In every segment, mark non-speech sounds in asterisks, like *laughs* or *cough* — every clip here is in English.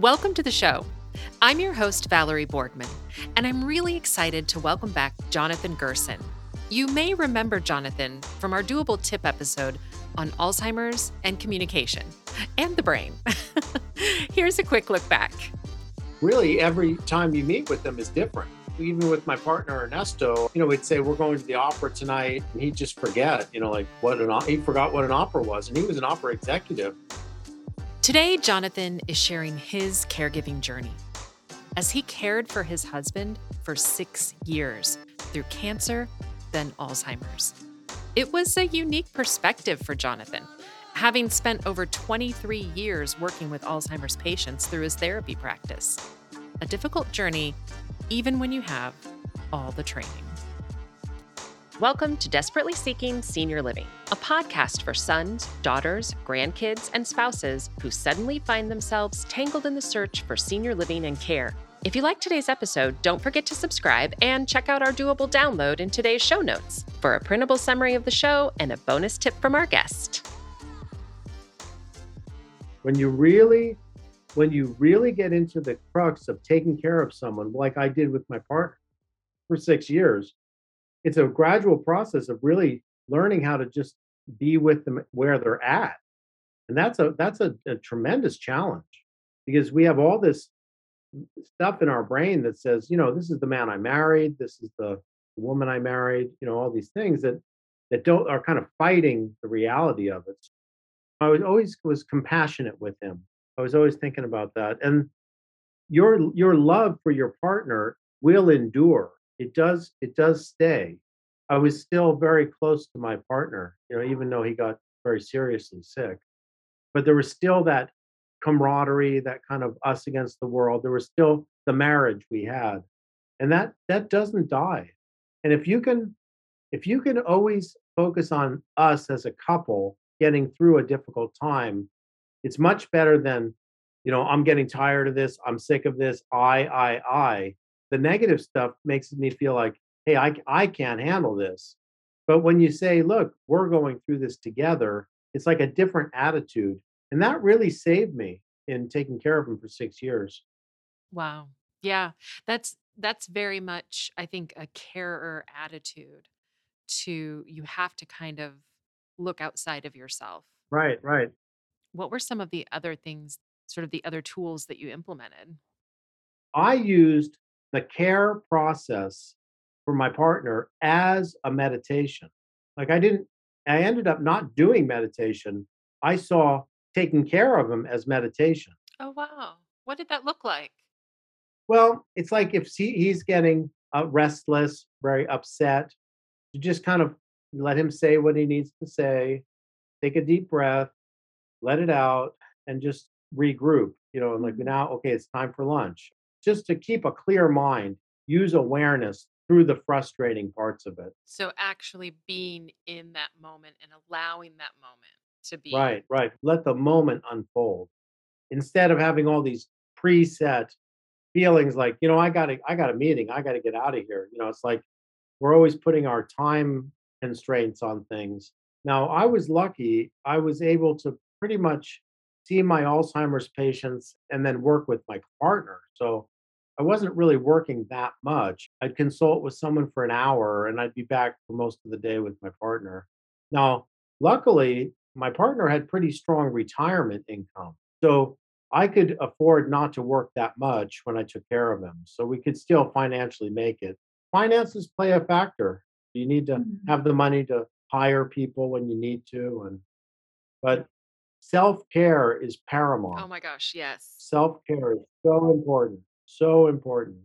Welcome to the show. I'm your host, Valerie Boardman, and I'm really excited to welcome back Jonathan Gerson. You may remember Jonathan from our doable tip episode on Alzheimer's and communication and the brain. *laughs* Here's a quick look back. Really, every time you meet with them is different. Even with my partner Ernesto, you know, we'd say we're going to the opera tonight, and he'd just forget, you know, like what an he forgot what an opera was, and he was an opera executive. Today, Jonathan is sharing his caregiving journey as he cared for his husband for six years through cancer, then Alzheimer's. It was a unique perspective for Jonathan, having spent over 23 years working with Alzheimer's patients through his therapy practice. A difficult journey, even when you have all the training. Welcome to Desperately Seeking Senior Living, a podcast for sons, daughters, grandkids, and spouses who suddenly find themselves tangled in the search for senior living and care. If you like today's episode, don't forget to subscribe and check out our doable download in today's show notes for a printable summary of the show and a bonus tip from our guest. When you really when you really get into the crux of taking care of someone like I did with my partner for 6 years, it's a gradual process of really learning how to just be with them where they're at. And that's a that's a, a, tremendous challenge because we have all this stuff in our brain that says you know this is the man i married this is the woman i married you know all these things that that don't are kind of fighting the reality of it. I was always was compassionate with him. I was always thinking about that. And your your love for your partner will endure it does it does stay. I was still very close to my partner, you know, even though he got very seriously sick. But there was still that camaraderie, that kind of us against the world. There was still the marriage we had. And that that doesn't die. And if you can if you can always focus on us as a couple getting through a difficult time, it's much better than, you know, I'm getting tired of this, I'm sick of this, I, I, I the negative stuff makes me feel like, hey, I, I can't handle this. But when you say, look, we're going through this together, it's like a different attitude. And that really saved me in taking care of him for six years. Wow. Yeah. That's that's very much, I think, a carer attitude to you have to kind of look outside of yourself. Right, right. What were some of the other things, sort of the other tools that you implemented? I used the care process for my partner as a meditation. Like I didn't, I ended up not doing meditation. I saw taking care of him as meditation. Oh, wow. What did that look like? Well, it's like if he, he's getting uh, restless, very upset, you just kind of let him say what he needs to say, take a deep breath, let it out, and just regroup. You know, and like mm-hmm. now, okay, it's time for lunch just to keep a clear mind, use awareness through the frustrating parts of it. So actually being in that moment and allowing that moment to be Right, right. Let the moment unfold. Instead of having all these preset feelings like, you know, I got to I got a meeting, I got to get out of here. You know, it's like we're always putting our time constraints on things. Now, I was lucky. I was able to pretty much see my Alzheimer's patients and then work with my partner. So I wasn't really working that much. I'd consult with someone for an hour and I'd be back for most of the day with my partner. Now, luckily, my partner had pretty strong retirement income. So I could afford not to work that much when I took care of him. So we could still financially make it. Finances play a factor. You need to mm-hmm. have the money to hire people when you need to and but self-care is paramount. Oh my gosh, yes. Self-care is so important. So important.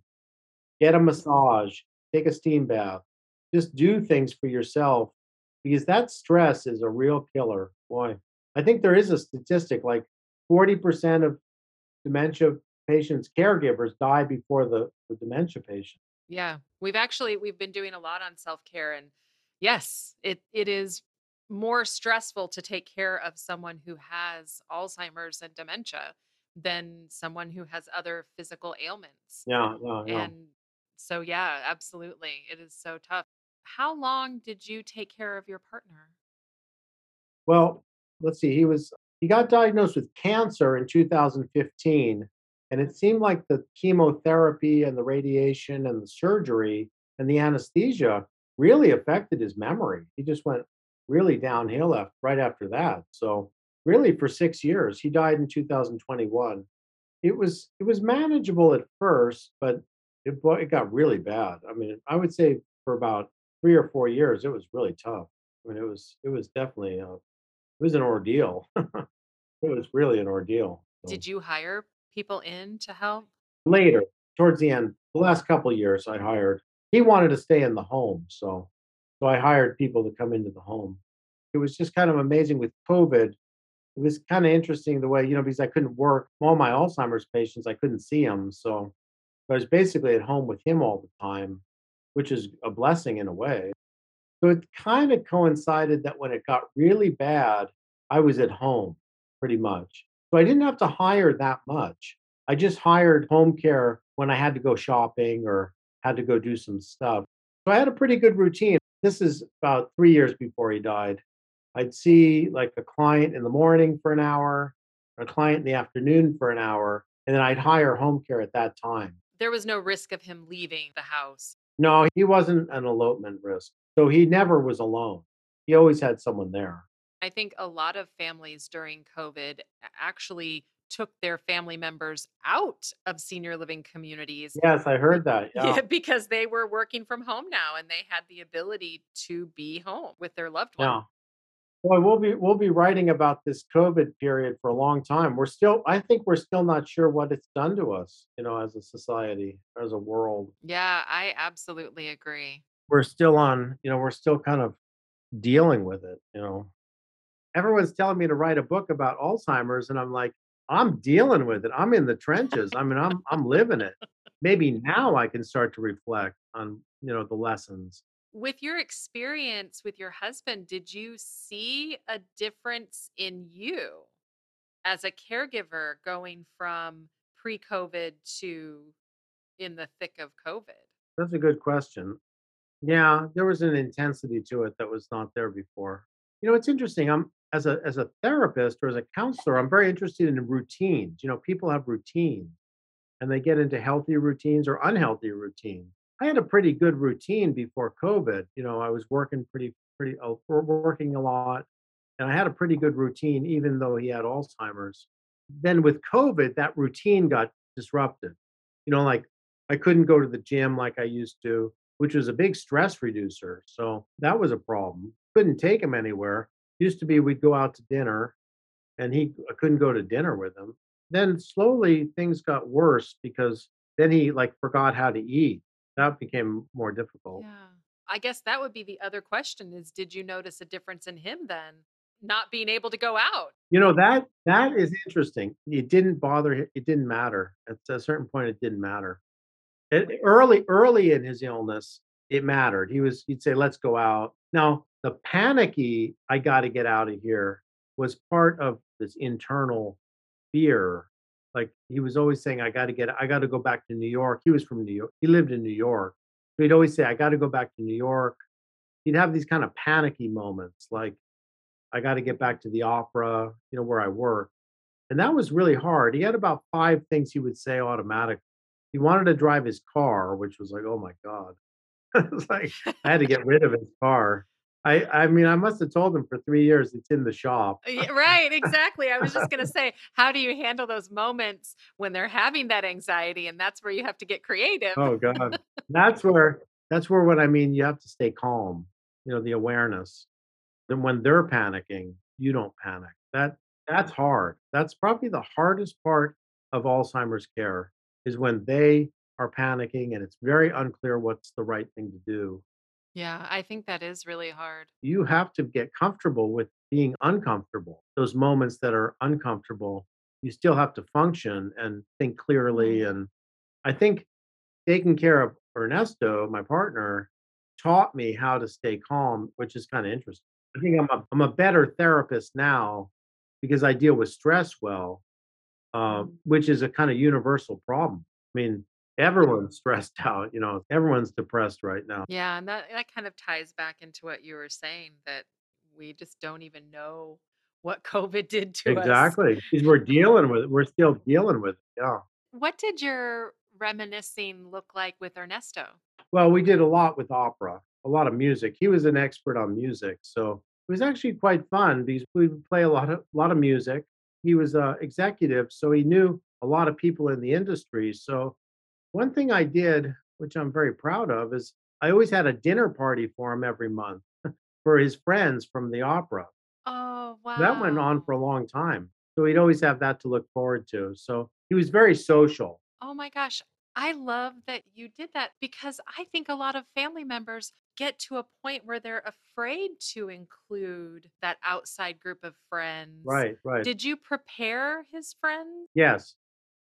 Get a massage, take a steam bath, just do things for yourself because that stress is a real killer. Boy, I think there is a statistic like 40% of dementia patients' caregivers die before the, the dementia patient. Yeah. We've actually we've been doing a lot on self-care and yes, it it is more stressful to take care of someone who has Alzheimer's and dementia than someone who has other physical ailments. Yeah, yeah, yeah. And so, yeah, absolutely. It is so tough. How long did you take care of your partner? Well, let's see. He was he got diagnosed with cancer in 2015, And it seemed like the chemotherapy and the radiation and the surgery and the anesthesia really affected his memory. He just went really downhill af- right after that. So really for 6 years, he died in 2021. It was it was manageable at first, but it it got really bad. I mean, I would say for about 3 or 4 years it was really tough. I mean, it was it was definitely uh, it was an ordeal. *laughs* It was really an ordeal. So Did you hire people in to help? later, towards the end, the last couple of years, I hired. He wanted to stay in the home, so so I hired people to come into the home. It was just kind of amazing with COVID. It was kind of interesting the way you know because I couldn't work. All my Alzheimer's patients, I couldn't see them, so I was basically at home with him all the time, which is a blessing in a way. So it kind of coincided that when it got really bad, I was at home pretty much. So I didn't have to hire that much. I just hired home care when I had to go shopping or had to go do some stuff. So I had a pretty good routine. This is about three years before he died. I'd see like a client in the morning for an hour, a client in the afternoon for an hour, and then I'd hire home care at that time. There was no risk of him leaving the house. No, he wasn't an elopement risk. So he never was alone. He always had someone there. I think a lot of families during COVID actually took their family members out of senior living communities Yes, I heard that. Yeah. yeah, *laughs* because they were working from home now and they had the ability to be home with their loved one. Yeah. Boy, we'll be we'll be writing about this COVID period for a long time. We're still I think we're still not sure what it's done to us, you know, as a society, as a world. Yeah, I absolutely agree. We're still on, you know, we're still kind of dealing with it, you know. Everyone's telling me to write a book about Alzheimer's and I'm like, I'm dealing with it. I'm in the trenches. I mean, I'm I'm living it. Maybe now I can start to reflect on, you know, the lessons. With your experience with your husband, did you see a difference in you as a caregiver going from pre COVID to in the thick of COVID? That's a good question. Yeah, there was an intensity to it that was not there before. You know, it's interesting. I'm as a as a therapist or as a counselor, I'm very interested in routines. You know, people have routines and they get into healthy routines or unhealthy routines. I had a pretty good routine before COVID. You know, I was working pretty pretty uh, working a lot and I had a pretty good routine even though he had Alzheimer's. Then with COVID, that routine got disrupted. You know, like I couldn't go to the gym like I used to, which was a big stress reducer. So that was a problem. Couldn't take him anywhere. Used to be we'd go out to dinner and he I couldn't go to dinner with him. Then slowly things got worse because then he like forgot how to eat. That became more difficult. Yeah. I guess that would be the other question is did you notice a difference in him then? Not being able to go out. You know that that is interesting. It didn't bother him. It didn't matter. At a certain point, it didn't matter. It, early early in his illness, it mattered. He was he'd say, "Let's go out." Now the panicky, "I got to get out of here," was part of this internal fear. Like he was always saying, "I got to get. I got to go back to New York." He was from New York. He lived in New York. He'd always say, "I got to go back to New York." He'd have these kind of panicky moments, like I got to get back to the opera, you know, where I work. And that was really hard. He had about five things he would say automatically. He wanted to drive his car, which was like, oh my God. *laughs* it's like I had to get rid of his car. I I mean, I must have told him for three years it's in the shop. *laughs* Right, exactly. I was just going to say, how do you handle those moments when they're having that anxiety? And that's where you have to get creative. Oh God. That's where that's where what I mean, you have to stay calm, you know, the awareness. Then when they're panicking, you don't panic. That that's hard. That's probably the hardest part of Alzheimer's care is when they are panicking and it's very unclear what's the right thing to do. Yeah, I think that is really hard. You have to get comfortable with being uncomfortable. Those moments that are uncomfortable, you still have to function and think clearly. Mm. And I think taking care of Ernesto, my partner, taught me how to stay calm, which is kind of interesting. I think I'm a, I'm a better therapist now because I deal with stress well, uh, Mm. which is a kind of universal problem. I mean, everyone's stressed *laughs* out, you know, everyone's depressed right now. Yeah, and that that kind of ties back into what you were saying that we just don't even know what *laughs* COVID did to us. Exactly. We're dealing with it. We're still dealing with it. Yeah. What did your reminiscing look like with Ernesto? Well, we did a lot with opera, a lot of music. He was an expert on music, so it was actually quite fun because we would play a lot of lot of music. He was a executive, so he knew a lot of people in the industry. So one thing I did, which I'm very proud of, is I always had a dinner party for him every month *laughs* for his friends from the opera. Oh, wow. That went on for a long time. So he'd always have that to look forward to. So he was very social. Oh my gosh. I love that you did that because I think a lot of family members get to a point where they're afraid to include that outside group of friends. Right, right. Did you prepare his friends? Yes,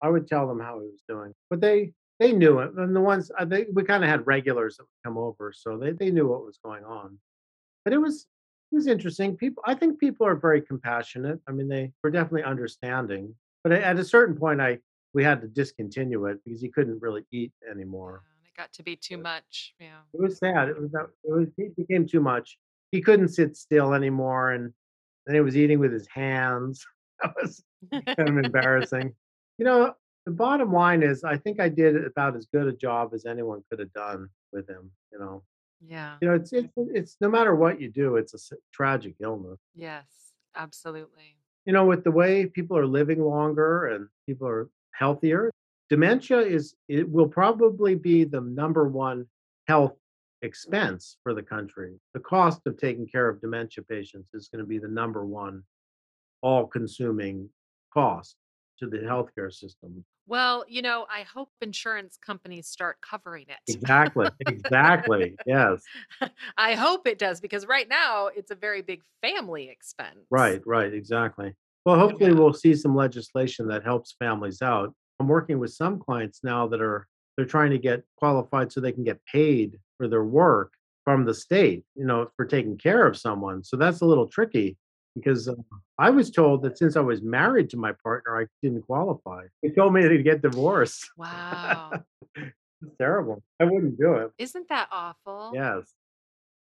I would tell them how he was doing, but they they knew it, and the ones uh, they we kinda had regulars that would come over, so they they knew what was going on. But it was it was interesting. People I think people are very compassionate. I mean, they were definitely understanding, but at a certain point, I we had to discontinue it because he couldn't really eat anymore. and it got to be too much. Yeah. It was sad. It was that it was it became too much. He couldn't sit still anymore, and then he was eating with his hands. *laughs* That was *laughs* kind of embarrassing. You know, the bottom line is I think I did about as good a job as anyone could have done with him, you know? yeah. You know, it's it's it's no matter what you do, it's a tragic illness. Yes, absolutely. You know, with the way people are living longer and people are healthier, dementia is it will probably be the number 1 health expense for the country. The cost of taking care of dementia patients is gonna be the number 1 all-consuming cost to the healthcare system. Well, you know, I hope insurance companies start covering it. Exactly, exactly, yes. *laughs* I hope it does because right now it's a very big family expense. Right, right, exactly. Well, hopefully, Yeah. we'll see some legislation that helps families out. I'm working with some clients now that are they're trying to get qualified so they can get paid for their work from the state, you know, for taking care of someone. So that's a little tricky because, uh, I was told that since I was married to my partner, I didn't qualify. They told me to get divorced. Wow. *laughs* It's terrible. I wouldn't do it. Isn't that awful? Yes.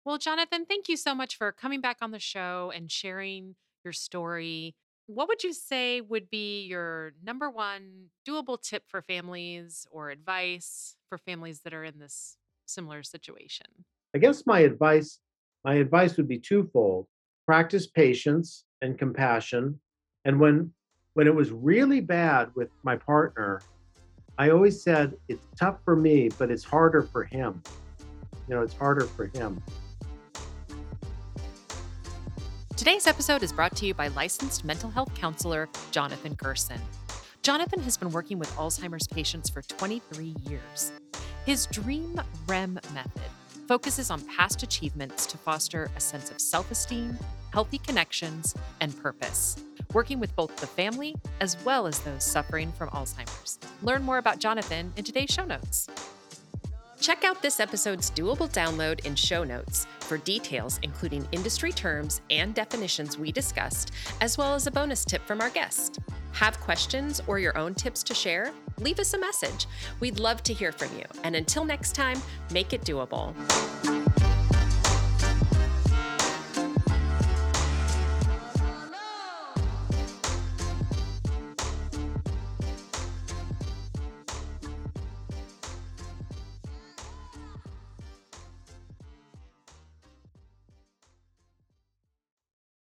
Well, Jonathan, thank you so much for coming back on the show and sharing your story. What would you say would be your number one doable tip for families or advice for families that are in this similar situation? I guess my advice my advice would be twofold. Practice patience and compassion. And when when it was really bad with my partner, I always said it's tough for me, but it's harder for him. You know, it's harder for him. Today's episode is brought to you by licensed mental health counselor Jonathan Gerson. Jonathan has been working with Alzheimer's patients for 23 years. His Dream REM method focuses on past achievements to foster a sense of self esteem, healthy connections, and purpose, working with both the family as well as those suffering from Alzheimer's. Learn more about Jonathan in today's show notes. Check out this episode's doable download in show notes for details, including industry terms and definitions we discussed, as well as a bonus tip from our guest. Have questions or your own tips to share? Leave us a message. We'd love to hear from you. And until next time, make it doable.